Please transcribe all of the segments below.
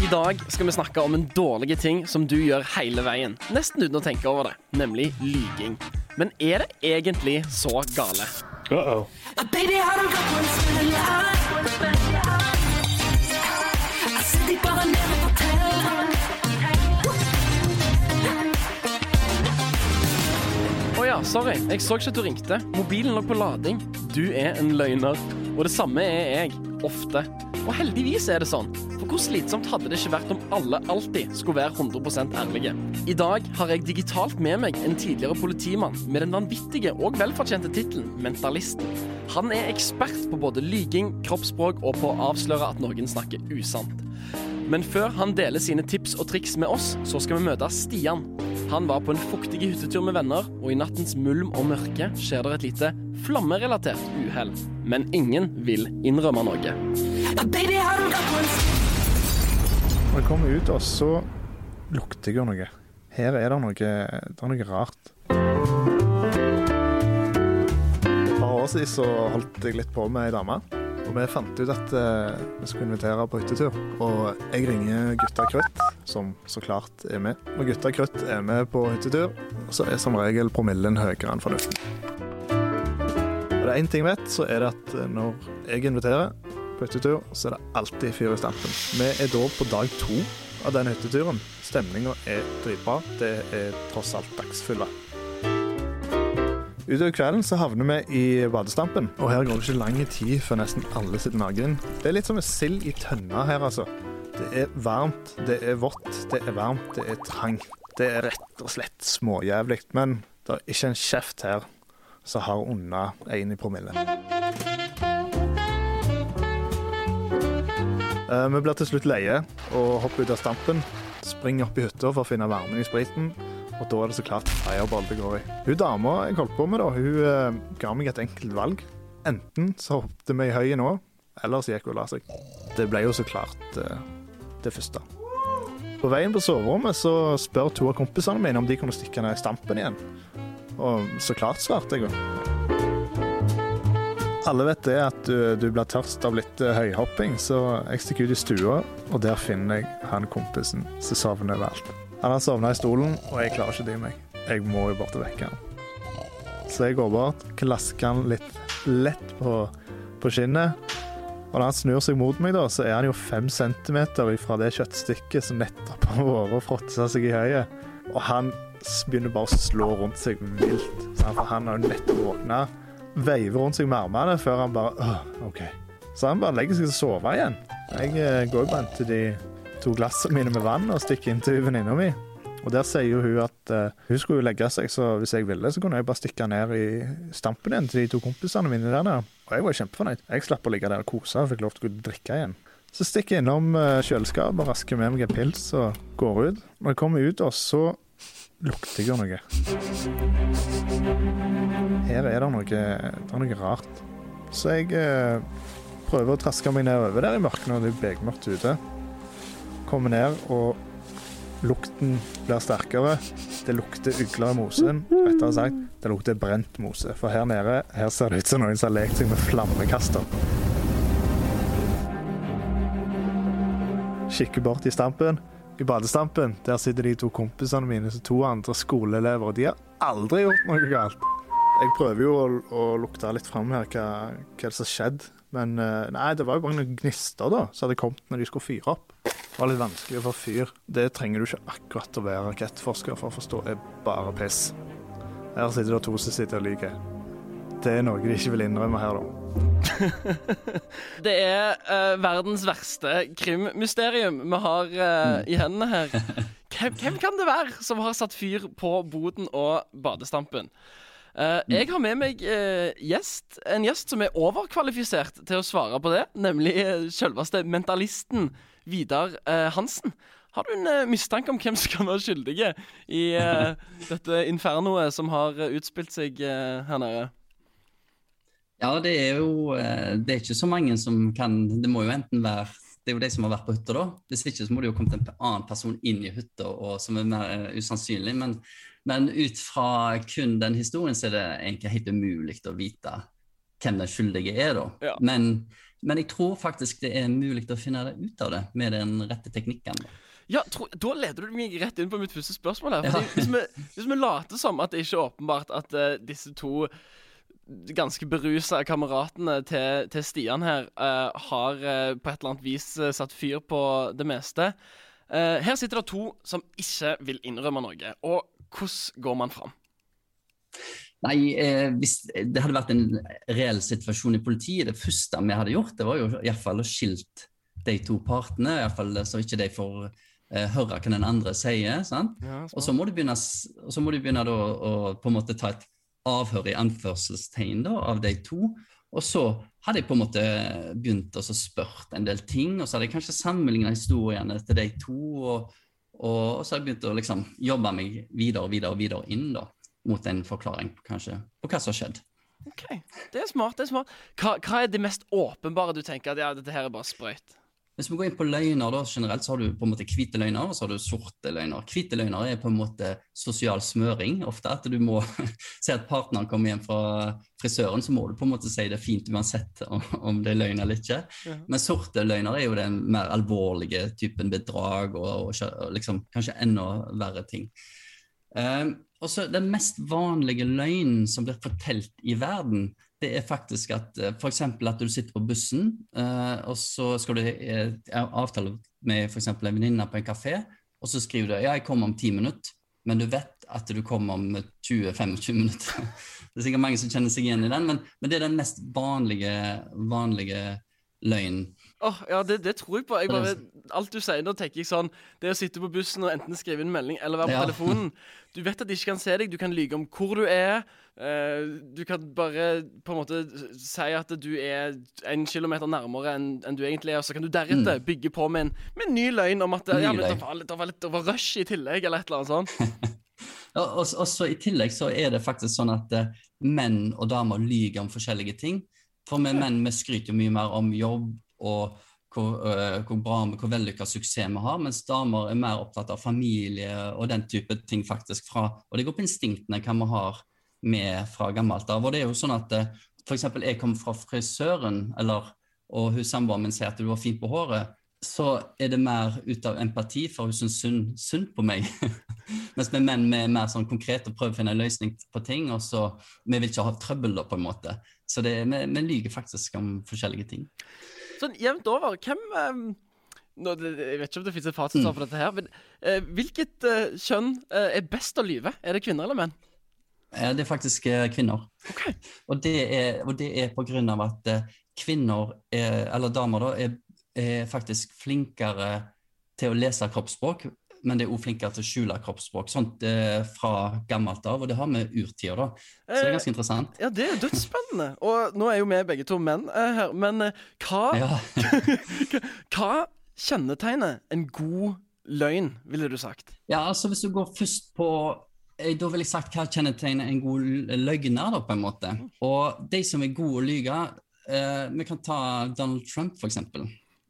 I dag skal vi snakke om en dårlig ting som du gjør hele veien, nesten uten å tenke over det, nemlig lyging. Men er det egentlig så gale? Og forteller. Å ja, sorry. Jeg så ikke at du ringte. Mobilen lå på lading. Du er en løgner. Og det samme er jeg. Ofte. Og heldigvis er det sånn. For hvor slitsomt hadde det ikke vært om alle alltid skulle være 100 ærlige? I dag har jeg digitalt med meg en tidligere politimann med den vanvittige og velfortjente tittelen Mentalisten. Han er ekspert på både lyging, kroppsspråk og på å avsløre at noen snakker usant. Men før han deler sine tips og triks med oss, så skal vi møte Stian. Han var på en fuktig hyttetur med venner, og i nattens mulm og mørke skjer det et lite flammerelatert uhell. Men ingen vil innrømme noe. Baby, har jeg kommer ut, og så lukter jeg jo noe. Her er det noe, det er noe rart. Et par år siden så holdt jeg litt på med ei dame. Og vi fant ut at eh, vi skulle invitere på hyttetur. Og jeg ringer Gutta Krutt, som så klart er med. Når Gutta Krutt er med på hyttetur, så er som regel promillen høyere enn fornuften. Og det er én ting jeg vet, så er det at eh, når jeg inviterer på hyttetur, så er det alltid fyr i stampen. Vi er da på dag to av den hytteturen. Stemninga er dritbra. Det er tross alt dagsfylla. Utover kvelden så havner vi i badestampen, og her går det ikke lang tid før nesten alle sitter naken. Det er litt som en sild i tønna her, altså. Det er varmt, det er vått, det er varmt, det er trangt. Det er rett og slett småjævlig, men det er ikke en kjeft her som har under én i promille. Vi blir til slutt leie og hopper ut av stampen. Springer opp i hytta for å finne varmen i spriten. Og da er det så klart fireball det går i. Hun dama jeg holdt på med, da, hun eh, ga meg et enkelt valg. Enten så hoppet vi i høyet nå, eller så gikk hun og la seg. Det ble jo så klart eh, det første. På veien på soverommet så spør to av kompisene mine om de kunne stikke ned stampen igjen. Og så klart svarte jeg jo. Alle vet det at du, du blir tørst av litt eh, høyhopping, så jeg stikker ut i stua, og der finner jeg han kompisen som sovner overalt. Han har sovna i stolen, og jeg klarer ikke å dy meg. Jeg må jo bort og vekke han. Så jeg går bort, klasker han litt lett på, på skinnet. Og når han snur seg mot meg, da, så er han jo fem centimeter fra det kjøttstykket som nettopp har vært og fråtsa seg i høyet. Og han begynner bare å slå rundt seg vilt. For han har jo nettopp våkna. Veiver rundt seg med armene før han bare Åh, OK. Så han bare legger seg til å sove igjen. Jeg eh, går bare til de to glassene mine med vann og stikker inn til venninna mi. Og der sier jo hun at uh, hun skulle legge seg, så hvis jeg ville, så kunne jeg bare stikke ned i stampen igjen til de to kompisene mine der nede. Og jeg var kjempefornøyd. Jeg slapp å ligge der og kose og fikk lov til å drikke igjen. Så stikker jeg innom uh, kjøleskapet og rasker med meg en pils og går ut. Når jeg kommer ut, og så lukter jeg noe. Her er det noe, det er noe rart. Så jeg eh, prøver å traske meg nedover der i mørket når det er begmørkt ute. Kommer ned, og lukten blir sterkere. Det lukter ugler i mosen. Rettere sagt, det lukter brent mose. For her nede her ser det ut som noen som har lekt seg med flammekaster. Kikker bort i stampen. I badestampen der sitter de to kompisene mine som to andre skoleelever. De har aldri gjort noe galt. Jeg prøver jo å, å lukte litt fram her hva, hva det som har skjedd. Men eh, nei, det var jo bare noen gnister da, som hadde kommet når de skulle fyre opp. Det var litt vanskelig å få fyr. Det trenger du ikke akkurat å være rakettforsker for å forstå er bare piss. Her sitter det to som sitter og lyver. Det er noe de ikke vil innrømme her, da. Det er uh, verdens verste krimmysterium vi har uh, i hendene her. Hvem, hvem kan det være som har satt fyr på boden og badestampen? Eh, jeg har med meg uh, gjest, en gjest som er overkvalifisert til å svare på det, nemlig uh, selveste mentalisten Vidar Hansen. Har du en mistanke om hvem som kan være skyldige i dette infernoet som har utspilt seg her nede? Ja, det er jo Det er ikke så mange som kan Det må jo enten være Det er jo de som har vært på hytta, da. Hvis ikke så må det jo kommet en annen person inn i hytta som er mer usannsynlig. Men, men ut fra kun den historien så er det egentlig helt umulig å vite hvem den skyldige er, da. Ja. Men men jeg tror faktisk det er mulig å finne det ut av det med den rette teknikken. da. Ja, tro, Da leder du meg rett inn på mitt første spørsmål. her Ja. Hvis, vi, hvis vi later som at det ikke er åpenbart at uh, disse to ganske berusa kameratene til, til Stian her uh, har uh, på et eller annet vis satt fyr på det meste Her sitter det to som ikke vil innrømme noe. Og hvordan går man fram? Nei, eh, hvis det hadde vært en reell situasjon i politiet, det første vi hadde gjort, det var jo iallfall å skilt de to partene, iallfall så ikke de får eh, høre hva den andre sier. sant? Og så må du begynne, så må du begynne da, å på en måte ta et avhør i anførselstegn da, av de to. Og så hadde jeg på en måte begynt å spørre en del ting, og så hadde jeg kanskje sammenligna historiene til de to. Og, og så har jeg begynt å liksom jobbe meg videre og videre, og videre inn da, mot en forklaring kanskje, på hva som har skjedd. OK, det er smart. det er smart. Hva, hva er det mest åpenbare du tenker at ja, dette her er bare sprøyt? Hvis vi går inn på løgner da, generelt, så har du på en måte hvite løgner og så har du sorte løgner. Hvite løgner er på en måte sosial smøring. Ofte at du må se at partneren kommer hjem fra frisøren, så må du på en måte si det fint uansett om, om det er løgn eller ikke. Ja. Men sorte løgner er jo den mer alvorlige typen bedrag og, og, liksom, kanskje enda verre ting. Um, og så Den mest vanlige løgnen som blir fortalt i verden, det er faktisk at uh, f.eks. at du sitter på bussen, eh, og så skal du uh, avtale med f.eks. en venninne på en kafé, og så skriver du ja, jeg kommer om ti minutter, men du vet at du kommer om 20-25 minutter. Det er sikkert mange som kjenner seg igjen i den, men, men det er den mest vanlige, vanlige løgnen. Åh, ja, det, det tror jeg på. Jeg bare, alt du sier nå, tenker jeg sånn Det å sitte på bussen og enten skrive inn melding eller være på Ja. telefonen Du vet at de ikke kan se deg, du kan lyge om hvor du er. eh, du kan bare på en måte si at du er en kilometer nærmere enn en du egentlig er, og så kan du deretter bygge på med en, med en ny løgn om at Mm. Ja, men det var, litt, det var litt over rush i tillegg, eller et eller annet sånt. Ja, og, og så I tillegg så er det faktisk sånn at uh, menn og damer lyver om forskjellige ting. For vi menn vi skryter jo mye mer om jobb og hvor, eh, hvor bra hvor vellykka suksess vi har, mens damer er mer opptatt av familie og den type ting faktisk fra Og det går på instinktene hva vi har med fra gammelt av. Og det er jo sånn at eh, eksempel jeg kommer fra frisøren, eller, og hun samboeren min sier at du var fint på håret, så er det mer ut av empati, for hun syns synd, synd på meg. Mens vi menn vi er mer sånn konkrete og prøver å finne en løsning på ting. og så Vi vil ikke ha trøbbel, da, på en måte. Så det, vi, vi lyver faktisk om forskjellige ting. Sånn jevnt over, hvem um, nå, Jeg vet ikke om det fins et fasitsvar på dette her, men uh, hvilket uh, kjønn uh, er best å lyve? Er det kvinner eller menn? Det er faktisk kvinner. Ok. Og det er, og det er på grunn av at kvinner, er, eller damer, da, er, er faktisk flinkere til å lese kroppsspråk, men de er også flinkere til å skjule kroppsspråk. Sånt eh, fra gammelt av, og det har med urtida, da. Så det er ganske interessant. Ja, det er dødsspennende. Og nå er jo vi begge to menn eh, her, men eh, hva, Ja. hva kjennetegner en god løgn, ville du sagt? Ja, altså hvis du går først på eh, Da vil jeg sagt hva kjennetegner en god løgner, da, på en måte. Og de som er gode å lyge eh, Vi kan ta Donald Trump, for eksempel.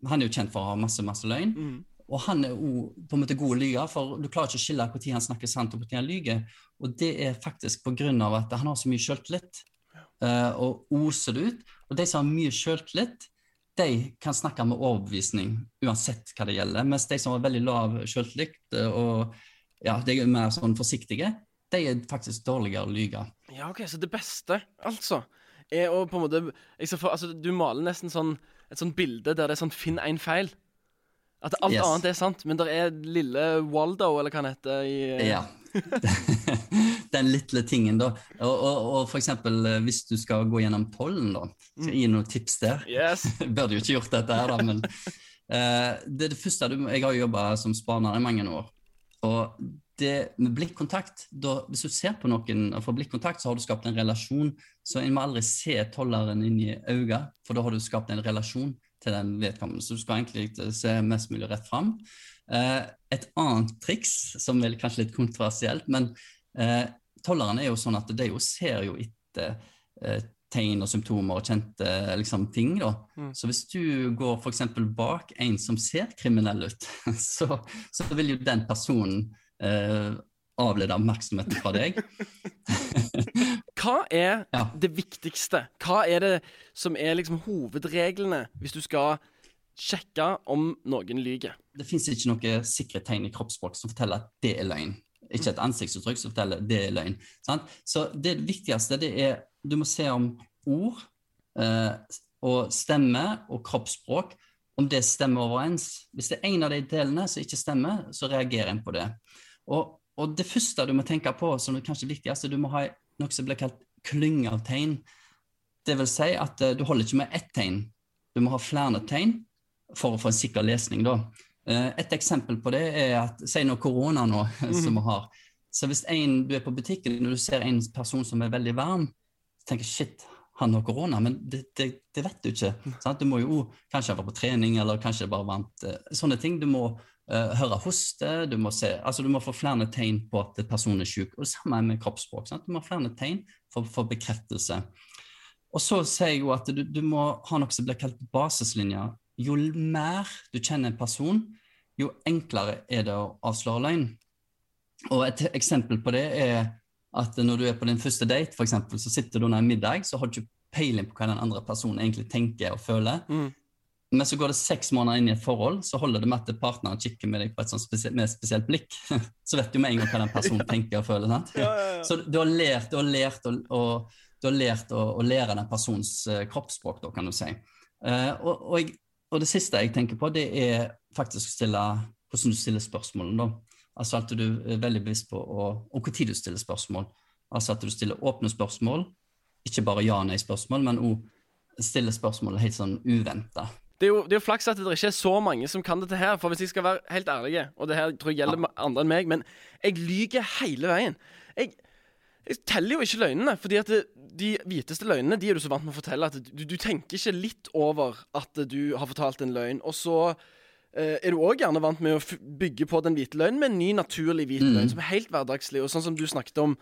Han er jo kjent for å ha masse, masse løgn. Og han er jo på en måte god å lyge, for du klarer ikke å skille når han snakker sant og når han lyver. Og det er faktisk av at han har så mye sjøltillit uh, og oser det ut. Og de som har mye sjøltillit, de kan snakke med overbevisning uansett hva det gjelder. Mens de som har veldig lav sjøltillit eh, og ja, de er mer sånn forsiktige, de er faktisk dårligere å lyge. Ja, OK, så det beste, altså, er å på en måte for, altså, Du maler nesten sånn et sånt bilde der det er sånn 'finn en feil'. At alt Yes. annet er sant, men det er lille Waldo, eller hva han heter, i Ja. Den lille tingen, da. Og, og, og for eksempel eh, hvis du skal gå gjennom tollen, da. Skal jeg gi noen tips der? Yes. Burde jo ikke gjort dette her, da, men uh, det er det første du Jeg har jo jobba som spaner i mange år. Og det med blikkontakt da, Hvis du ser på noen og får blikkontakt, så har du skapt en relasjon. Så en må aldri se tolleren inn i øynene, for da har du skapt en relasjon til den vedkommende. Så du skal egentlig se mest mulig rett fram. Eh, et annet triks, som er kanskje litt kontroversielt, men eh, tolleren er jo sånn at de jo ser jo etter eh, tegn og symptomer og kjente liksom, ting. Da. Mm. Så hvis du går f.eks. bak en som ser kriminell ut, så, så vil jo den personen eh, avlede oppmerksomheten fra deg. Hva er Ja. det viktigste? Hva er det som er liksom hovedreglene hvis du skal sjekke om noen lyver? Det fins ikke noe sikre tegn i kroppsspråk som forteller at det er løgn. Ikke et ansiktsuttrykk som forteller at det er løgn. Sant? Så det viktigste det er du må se om ord eh, og stemme og kroppsspråk om det stemmer overens. Hvis det er en av de delene som ikke stemmer, så reagerer en på det. Og, og det første du må tenke på, som er kanskje viktigst, er du må ha noe som blir kalt klynge av tegn. Det vil si at eh, du holder ikke med ett tegn. Du må ha flere tegn for å få en sikker lesning. da. Eh, Et eksempel på det er at Si nå korona nå, som vi har. Så hvis en, du er på butikken og du ser en person som er veldig varm, så tenker shit, han har korona, men det, det, det vet du ikke. Sant? Du må jo kanskje være på trening, eller kanskje det bare varmt. eh, Sånne ting. Du må eh, høre hoste, du må, se, altså du må få flere tegn på at personen er syk. Og det samme er med kroppsspråk. Sant? Du må ha flere tegn for, for bekreftelse. Og så sier jeg jo at du, du må ha noe som blir kalt basislinjer. Jo mer du kjenner en person, jo enklere er det å avsløre løgn. Og et eksempel på det er at når du er på din første date, for eksempel, så sitter du under en middag, så har du ikke peiling på hva den andre personen egentlig tenker og føler. Mm. Men så går det seks måneder inn i et forhold, så holder det med at partneren kikker med deg på et sånt spesielt, med et spesielt blikk. Så vet du med en gang hva den personen tenker og føler. sant? Så du har lært, du har lært, å, og, du har lært å, å lære den persons eh, kroppsspråk, da, kan du si. Uh, og, og, jeg, og det siste jeg tenker på, det er faktisk å stille, hvordan du stiller spørsmålene. da. Altså at du er veldig bevisst på å, og tid du stiller spørsmål. Altså at du stiller åpne spørsmål, ikke bare ja-nei-spørsmål, men òg stiller spørsmål helt sånn uventa. Det er, jo, det er jo flaks at det ikke er så mange som kan dette her. For hvis jeg skal være helt ærlig, og det her tror jeg gjelder ja. andre enn meg, men jeg lyver hele veien. Jeg, jeg teller jo ikke løgnene, fordi at det, de hviteste løgnene de er du så vant med å fortelle at du, du tenker ikke litt over at du har fortalt en løgn. Og så eh, er du òg gjerne vant med å bygge på den hvite løgnen med en ny, naturlig hvit Mm. løgn, som er helt hverdagslig. Og sånn som du snakket om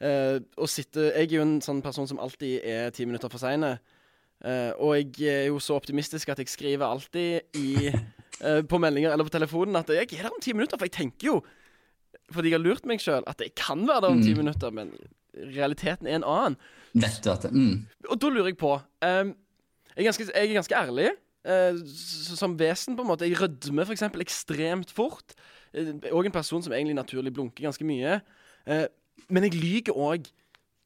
eh, å sitte Jeg er jo en sånn person som alltid er ti minutter for seine. Eh, og jeg er jo så optimistisk at jeg skriver alltid i, uh, på meldinger eller på telefonen at jeg er der om ti minutter. For jeg tenker jo, fordi jeg har lurt meg sjøl, at jeg kan være der om ti Mm. minutter. Men realiteten er en annen. Vet du at det, mm, Og da lurer jeg på um, jeg, er ganske, jeg er ganske ærlig uh, som vesen, på en måte. Jeg rødmer f.eks. ekstremt fort. Òg en person som egentlig naturlig blunker ganske mye. Men jeg lyver òg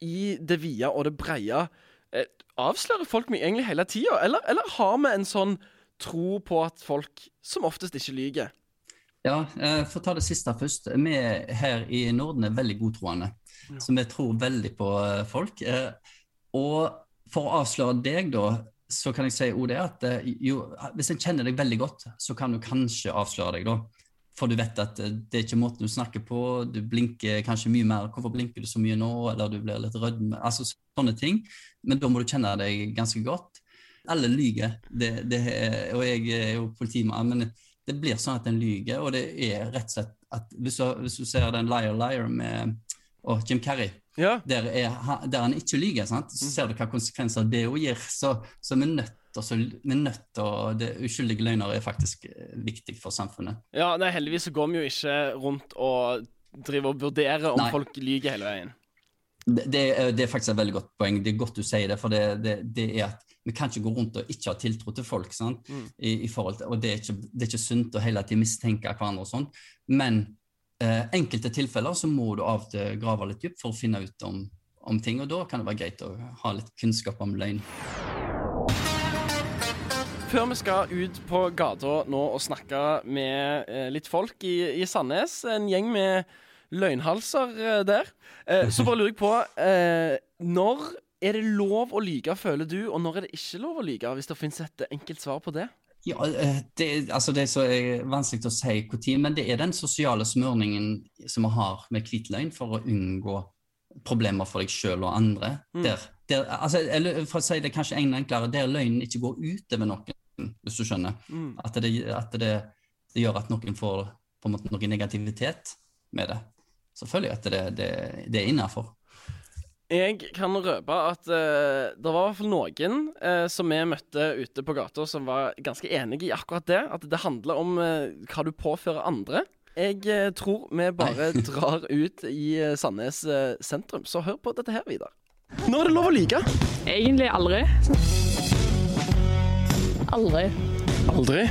i det vide og det breie. Eh, avslører folk meg egentlig hele tida, eller, eller har vi en sånn tro på at folk som oftest ikke lyver? Ja, eh, for å ta det siste først. Vi her i Norden er veldig godtroende. Så vi tror veldig på eh, folk. Eh, og for å avsløre deg, da, så kan jeg si at jo, hvis en kjenner deg veldig godt, så kan du kanskje avsløre deg, da. For du vet at eh, det er ikke måten du snakker på, du blinker kanskje mye mer. Hvorfor blinker du så mye nå? Eller du blir litt rødme. Altså sånne ting. Men da må du kjenne deg ganske godt. Alle lyver, er- og jeg er jo politimann, men det blir sånn at en lyver, og det er rett og slett at hvis du, hvis du ser den Liar Liar med og Jim Carrey, Ja. der, er, der han ikke lyver, så ser du hva konsekvenser det òg gir. Så, så vi er nødt til å- vi er nødt til å det Uskyldige løgner er faktisk eh, viktig for samfunnet. ja, nei, heldigvis så går vi jo ikke rundt og driver og vurderer om Nei. folk lyver hele veien. Det, det, er, det er faktisk et veldig godt poeng. Det er godt du sier det, for det, det, det er at vi kan ikke gå rundt og ikke ha tiltro til folk. Sant? Mm. I, i til, og det er, ikke, det er ikke sunt å hele tiden mistenke hverandre og sånn. Men eh, enkelte tilfeller så må du av og til grave litt dypt for å finne ut om, om ting, og da kan det være greit å ha litt kunnskap om løgn. Før vi skal ut på gata nå og snakke med eh, litt folk i, i Sandnes, en gjeng med løgnhalser eh, der, eh, så bare lurer jeg på Når er det lov å lyge, føler du, og når er det ikke lov å lyge? Hvis det finnes et enkelt svar på det? Ja, det, altså det er så vanskelig å si når, men det er den sosiale smørningen som vi har med hvit løgn for å unngå problemer for deg sjøl og andre. Mm. Der, der, altså, eller for å si det kanskje enda enklere, der løgnen ikke går utover noen, hvis du skjønner. Mm. At, det, at det, det gjør at noen får på en måte noe negativitet med det. Jeg at det, det, det er innafor. Jeg kan røpe at uh, det var i hvert fall noen uh, som vi møtte ute på gata, som var ganske enige i akkurat det. At det handler om uh, hva du påfører andre. Jeg tror vi bare drar ut i Sandnes sentrum, så hør på dette her, Vidar. Når er det lov å like Egentlig aldri. Aldri. Aldri.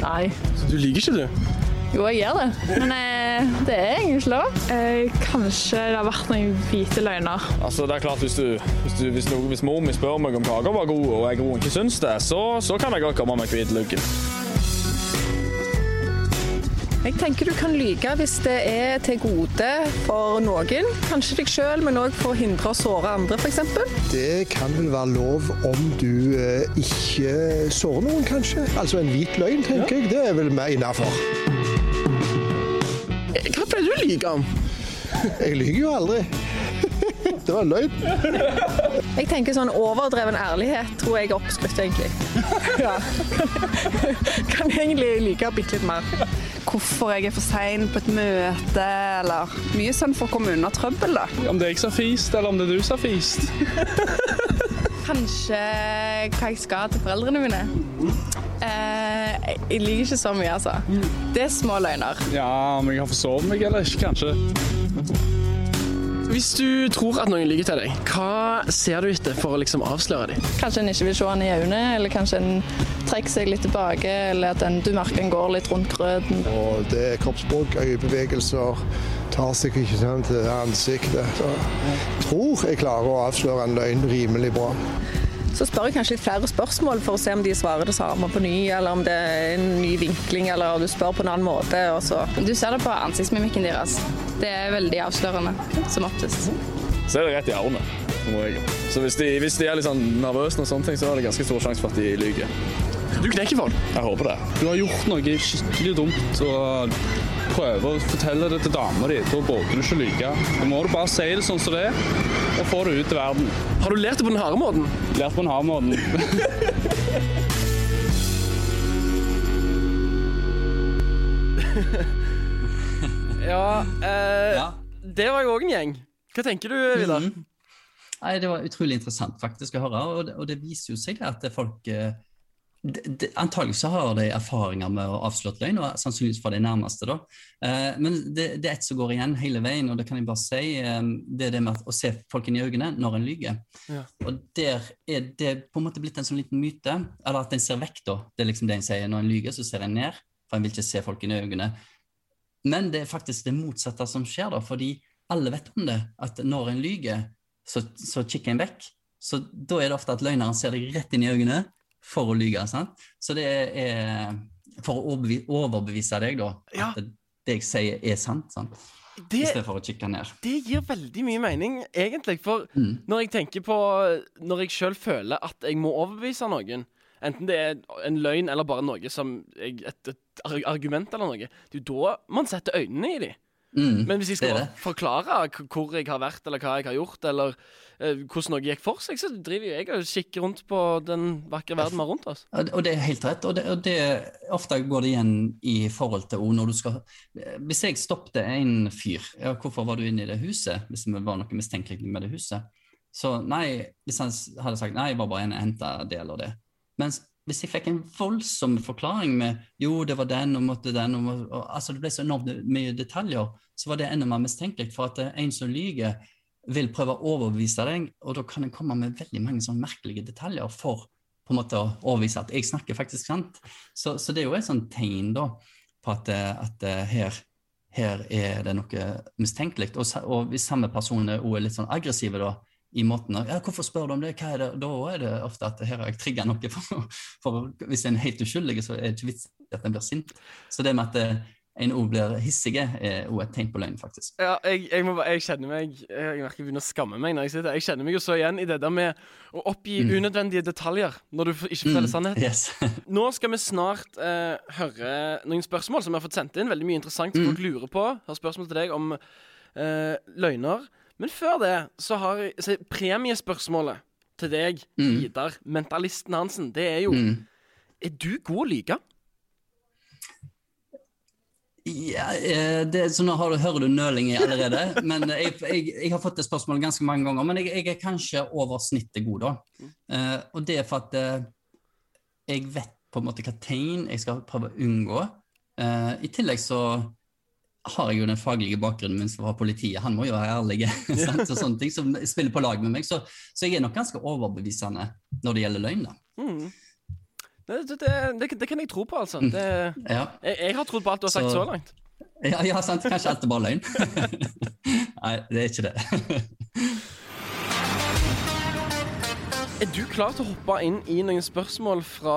Nei. Så du liker ikke, du? Jo, jeg gjør det. Men eh, det er egentlig ikke lov. Eh, kanskje det har vært noen hvite løgner. Altså, det er klart, Hvis, du, hvis, du, hvis, hvis mor mi spør meg om kaka var god, og jeg ikke syns det, så, så kan jeg godt komme med hvit luggen. Jeg tenker du kan lyge hvis det er til gode for noen. Kanskje deg sjøl, men òg for å hindre å såre andre, f.eks. Det kan vel være lov om du eh, ikke sårer noen, kanskje. Altså en hvit løgn, tenker jeg. Det er vel mer innafor. Hva pleier du å lyge om? Jeg lyver jo aldri. Det var en løgn. Jeg tenker sånn overdreven ærlighet tror jeg er oppskrytt, egentlig. Ja. Kan egentlig like bitte litt mer. Hvorfor jeg er for sein på et møte, eller mye sånn for å komme unna trøbbel, da. Om det er jeg som har fist, eller om det er du som har fist. Kanskje hva jeg skal til foreldrene mine. Eh, jeg liker ikke så mye, altså. Det er små løgner. Ja, om jeg har forsovet meg eller ikke, kanskje. Hvis du tror at noen lyver til deg, hva ser du etter for å liksom avsløre dem? Kanskje en ikke vil se han i øynene, eller kanskje en trekker seg litt tilbake, eller at en, du merker den går litt rundt grøten. Og det er kroppsspråk, øyebevegelser, tar seg ikke sånn til ansiktet. Så jeg tror jeg klarer å avsløre en løgn rimelig bra. Så spør jeg kanskje litt flere spørsmål for å se om de svarer det samme på ny, eller om det er en ny vinkling, eller om du spør på en annen måte. Og så. Du ser det på ansiktsmimikken deres. Det er veldig avslørende, som oftest. Så er det rett i armene. Så hvis de, hvis de er litt sånn nervøse, og sånne ting, så er det ganske stor sjanse for at de lyver. Du knekker folk. Jeg håper det. Du har gjort noe skikkelig dumt, og prøver å fortelle det til dama di. Da burde du ikke lyve. Da må du bare si det sånn som det er, og få det ut i verden. Har du lært det på den harde måten? Lært på den harde måten. Ja, eh, Ja. det var jo òg en gjeng. Hva tenker du, Vidar? Mm. Nei, Det var utrolig interessant faktisk å høre, og det, og det viser jo seg at folk eh, Antagelig så har de erfaringer med å avsløre løgn, og sannsynligvis for de nærmeste. da. Eh, men det, det er ett som går igjen hele veien, og det kan jeg bare si. Eh, det er det med å se folk inn i øynene når en lyver. Ja. Og der er det på en måte blitt en sånn liten myte, eller at en ser vekk, da. Det er liksom det en sier. Når en lyver, så ser en ned, for en vil ikke se folk inn i øynene. Men det er faktisk det motsatte som skjer, da, fordi alle vet om det. At når en lyver, så, så kikker en vekk. Så da er det ofte at løgneren ser deg rett inn i øynene for å lyge. sant? Så det er for å overbevise deg, da, Ja. at det jeg sier, er sant. sant? Det, for å kikke ned. det gir veldig mye mening, egentlig. For Mm. når jeg tenker på Når jeg sjøl føler at jeg må overbevise noen, enten det er en løgn eller bare noe som jeg, et, et argument eller noe, det er jo da man setter øynene i dem. Mm, Men hvis jeg skal forklare hvor jeg har vært, eller hva jeg har gjort, eller eh, hvordan noe gikk for seg, så driver jeg og kikker rundt på den vakre verden vi har rundt oss. Og det er helt rett. Og det, og det ofte går det igjen i forhold til når du skal Hvis jeg stoppet en fyr, ja, hvorfor var du inne i det huset? Hvis det var noe mistenkelig med det huset. Så nei, hvis han hadde sagt nei, jeg var bare inne og henta det eller det. Mens hvis jeg fikk en voldsom forklaring med jo, det var den og måtte den og, og, altså Det ble så enormt mye detaljer, så var det enda mer mistenkelig. For at eh, en som lyver, vil prøve å overbevise deg, og da kan en komme med veldig mange sånne merkelige detaljer for på en måte å overbevise at jeg snakker faktisk sant. Så, så det er jo et sånt tegn da, på at, eh, at eh, her, her er det noe mistenkelig. Og, og hvis samme person er, er litt sånn aggressive da, i måten av ja, 'Hvorfor spør du om det?' Hva er det? Da er det ofte at her har jeg trigga noe. For, for hvis en er helt uskyldig, så er det ikke vits i at en blir sint. Så det med at eh, en òg blir hissig, er òg et tegn på løgn, faktisk. Ja, jeg, jeg, bare- jeg kjenner meg Jeg merker jeg begynner å skamme meg når jeg sitter. Jeg kjenner meg jo så igjen i det der med å oppgi Mm. unødvendige detaljer når du ikke forteller sannheten. Yes. Nå skal vi snart eh, høre noen spørsmål som vi har fått sendt inn. Veldig mye interessant som Mm. folk lurer på. Har spørsmål til deg om eh, løgner. Men før det så har så premiespørsmålet til deg, Mm. Vidar, mentalisten Hansen, det er jo Mm. Er du god å lyge? Ja, eh, det, så nå har du, hører du nølingen allerede. Men jeg, jeg, jeg har fått det spørsmålet ganske mange ganger. Men jeg, jeg er kanskje over snittet god, da. Uh, og det er for at uh, jeg vet på en måte hva tegn jeg skal prøve å unngå. Uh, I tillegg så har jeg jo den faglige bakgrunnen min fra politiet. Han må jo være ærlig. og Så sånne ting som spiller på lag med meg. Så, så jeg er nok ganske overbevisende når det gjelder løgn. da. Mm. Det, det, det, det kan jeg tro på, altså. Det, Ja. jeg, jeg har trodd på alt du har sagt Så- så langt. Ja, ja, sant. Kanskje alt er bare løgn. Nei, det er ikke det. Er du klar til å hoppe inn i noen spørsmål fra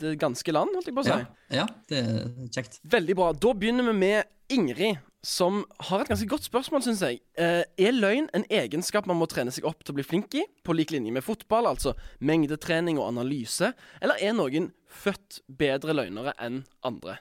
det ganske land, holdt jeg på å si? Ja, ja det er kjekt. Veldig bra. Da begynner vi med Ingrid, som har et ganske godt spørsmål, syns jeg. Eh, er løgn en egenskap man må trene seg opp til å bli flink i, på lik linje med fotball, altså mengdetrening og analyse, eller er noen født bedre løgnere enn andre?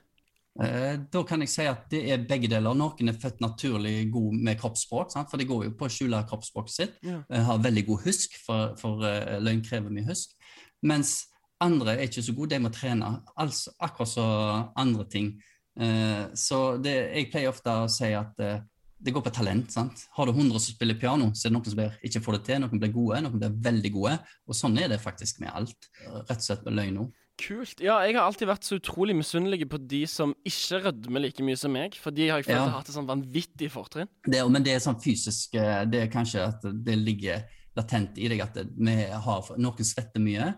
Eh, Da kan jeg si at det er begge deler. Noen er født naturlig god med kroppsspråk, sant? for det går jo på å skjule kroppsspråket sitt. Ja. Eh, Har veldig god husk, for, for eh, løgn krever mye husk. Mens andre er ikke så gode, de må trene. Altså, akkurat som andre ting. Eh, Så det, jeg pleier ofte å si at eh, det går på talent. sant? Har du 100 som spiller piano, så er det noen som blir, ikke får det til, noen blir gode, noen blir veldig gode. Og sånn er det faktisk med alt. Rett og slett med løgn òg. Kult. Ja, jeg har alltid vært så utrolig misunnelig på de som ikke rødmer like mye som meg, for de har jeg følt Ja. har hatt et sånn vanvittig fortrinn. Det, men det er sånn fysisk eh, Det er kanskje at det ligger latent i deg at vi har Noen svetter mye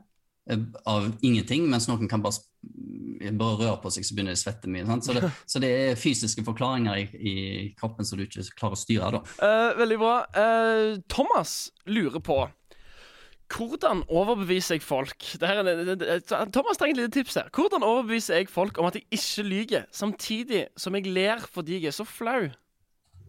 av ingenting, mens noen kan bare, bare røre på seg, så begynner de å svette mye. Så, det, så det er fysiske forklaringer i, i kroppen som du ikke klarer å styre. da. Uh, veldig bra. Uh, Thomas lurer på hvordan overbeviser jeg folk er, Thomas trenger et lite tips her. Hvordan overbeviser jeg folk om at jeg ikke lyver, samtidig som jeg ler fordi jeg er så flau?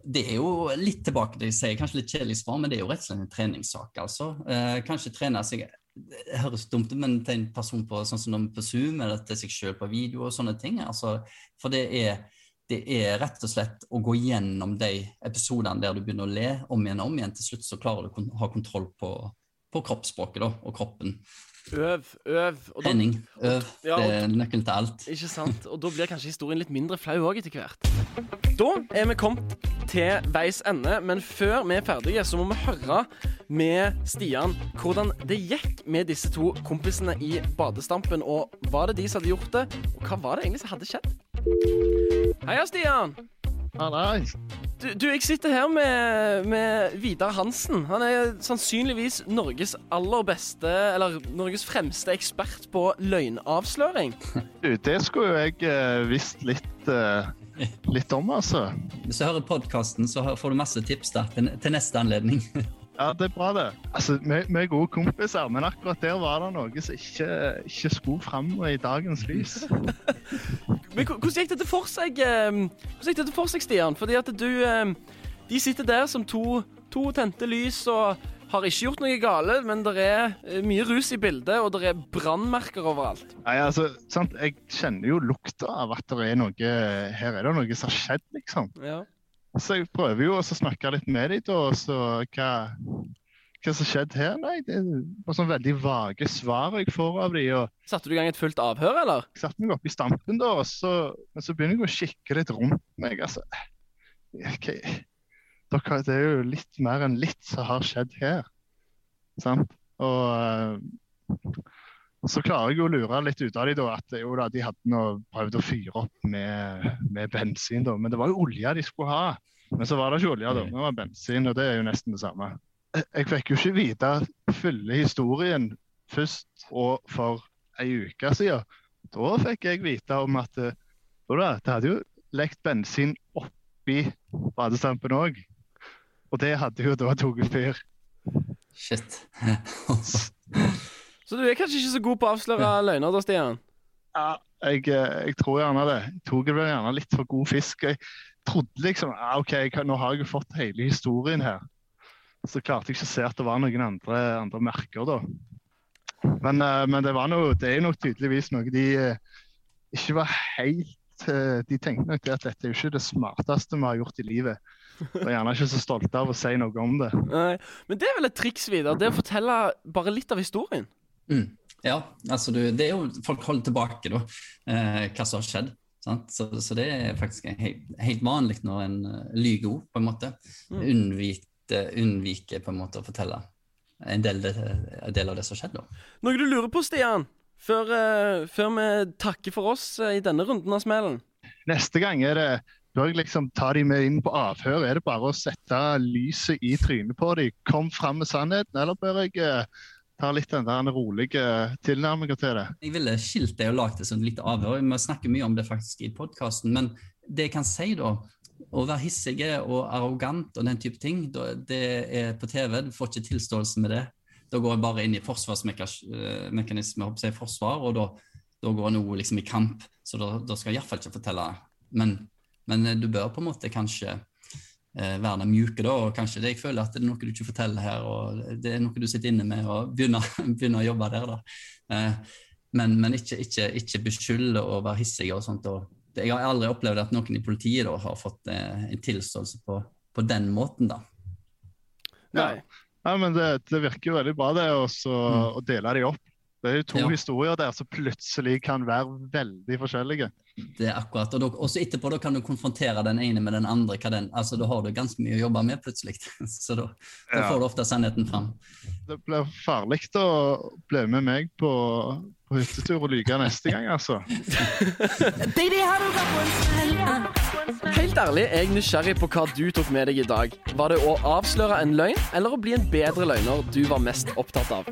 Det er jo litt tilbake til det jeg sier, kanskje litt kjedelig svar, men det er jo rett og slett en treningssak. altså. Eh, kanskje trene seg Det høres dumt ut, men til en person på, sånn som på Zoom, eller til seg selv på video og sånne ting. altså, For det er, det er rett og slett å gå gjennom de episodene der du begynner å le om igjen og om igjen. Til slutt så klarer du å ha kontroll på, på kroppsspråket da, og kroppen. Øv, øv. Og da, Henning, øv, Ja, det er nøkkelen til alt. ikke sant? Og da blir kanskje historien litt mindre flau òg etter hvert. Da er vi kommet til veis ende, men før vi er ferdige, så må vi høre med Stian hvordan det gikk med disse to kompisene i badestampen. Og var det de som hadde gjort det, og hva var det egentlig som hadde skjedd? Heia, Stian! Du, du, jeg sitter her med, med Vidar Hansen. Han er sannsynligvis Norges aller beste, eller Norges fremste ekspert på løgnavsløring. Du, det skulle jo jeg eh, visst litt, eh, litt om, altså. Hvis du hører podkasten, så får du masse tips da, til, til neste anledning. Ja, det er bra, det. Altså, Vi, vi er gode kompiser, men akkurat der var det noe som ikke, ikke skulle fram i dagens lys. Men hvordan gikk dette for seg, eh, hvordan gikk dette for seg, Stian? Fordi at du eh, De sitter der som to, to tente lys og har ikke gjort noe gale, men det er eh, mye rus i bildet, og det er brannmerker overalt. Nei, altså, sant? Jeg kjenner jo lukta av at det er noe Her er det noe som har skjedd, liksom. Ja. Så jeg prøver jo å snakke litt med dem, da. Så hva, hva som skjedde her? Nei, det var sånn veldig vage svar jeg får av dem. Og Satte du i gang et fullt avhør, eller? jeg satte meg opp i stampen, da, så, men så begynner jeg å kikke litt rundt meg. altså. Okay. Dere, det er jo litt mer enn litt som har skjedd her. Sant? Og eh, så klarer jeg å lure litt ut av dem da, at jo da, de hadde nå prøvd å fyre opp med, med bensin, da. Men det var jo olje de skulle ha. Men så var det ikke olje, da. Det var bensin, og det er jo nesten det samme. Jeg, fikk jo ikke vite fulle historien først og for ei uke siden. Da fikk jeg vite om at eh, det hadde jo lekt bensin oppi badestampen òg. Og det hadde jo da tatt fyr. Shit. Så du er kanskje ikke så god på å avsløre løgner, da, Stian? Ja, jeg, eh, jeg tror gjerne det. Jeg tok vel gjerne litt for god fisk. Jeg trodde liksom ja, OK, nå har jeg jo fått hele historien her. Så klarte jeg ikke å se at det var noen andre, andre merker, da. Men, eh, men det, var noe, det er jo nok tydeligvis noe de eh, ikke var helt eh, De tenkte nok det at dette er jo ikke det smarteste vi har gjort i livet. Og gjerne ikke så stolte av å si noe om det. Nei. Men det er vel et triks, Vidar? Det å fortelle bare litt av historien? Mm. Ja, altså du, det er jo folk holder tilbake da, eh, hva som har skjedd. Sant? Så, så det er faktisk helt, helt vanlig når en uh, lyver ord, på en måte. Mm. Unnvite, unnvike på en måte å fortelle en del, en del av det som skjedde. Noe du lurer på, Stian? Før, eh, før vi takker for oss eh, i denne runden av smellen? Neste gang er det Bør jeg liksom ta de med inn på avhør? Er det bare å sette lyset i trynet på dem? Kom fram med sannheten, eller bør jeg uh, ta litt den der rolige tilnærminga til det? Jeg ville skilt det og lagd det som et lite avhør. Vi snakker mye om det faktisk i podkasten. Men det jeg kan si, da, å være hissige og arrogant og den type ting, det er på TV. Du får ikke tilståelse med det. Da går jeg bare inn i forsvarsmekanisme, håper jeg, forsvar, og da, da går en òg liksom i kamp. Så da, da skal jeg iallfall ikke fortelle. Men, men du bør på en måte kanskje eh, være den mjuke, da. Og kanskje det jeg føler at det er noe du ikke forteller her, og det er noe du sitter inne med og begynner, begynner å jobbe der, da. Eh, men, men ikke, ikke, ikke beskylde og være hissig og sånt. Og jeg har aldri opplevd at noen i politiet da har fått eh, en tilståelse på, på den måten, da. Ja. ja men det, det, virker jo veldig bra, det mm. å dele de opp. Det er jo to ja. historier der som plutselig kan være veldig forskjellige. Det er akkurat, og også etterpå da kan du konfrontere den ene med den andre. Den, altså Da har du ganske mye å jobbe med plutselig. Så da, da får du ofte sannheten fram. Det blir farlig å bli med meg på, på hyttetur og lyge neste gang, altså. Baby, Helt ærlig er jeg nysgjerrig på hva du tok med deg i dag. Var det å avsløre en løgn, eller å bli en bedre løgner du var mest opptatt av?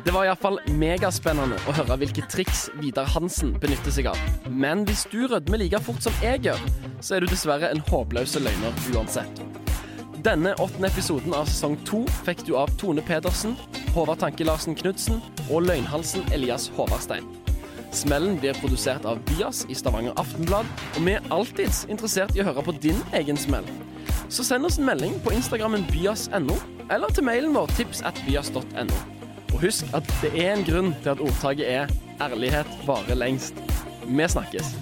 Det var iallfall megaspennende å høre hvilke triks Vidar Hansen benytter seg av. Men hvis du rødmer like fort som jeg gjør, så er du dessverre en håpløs løgner uansett. Denne åttende episoden av sesong to fikk du av Tone Pedersen, Håvard Tanke Larsen Knutsen og løgnhalsen Elias Håvardstein. Smellen blir produsert av Bias i Stavanger Aftenblad, og vi er alltids interessert i å høre på din egen smell. Så send oss en melding på Instagrammen bias.no, eller til mailen vår tips at bias.no. Og husk at det er en grunn til at ordtaket er 'ærlighet varer lengst'. Vi snakkes.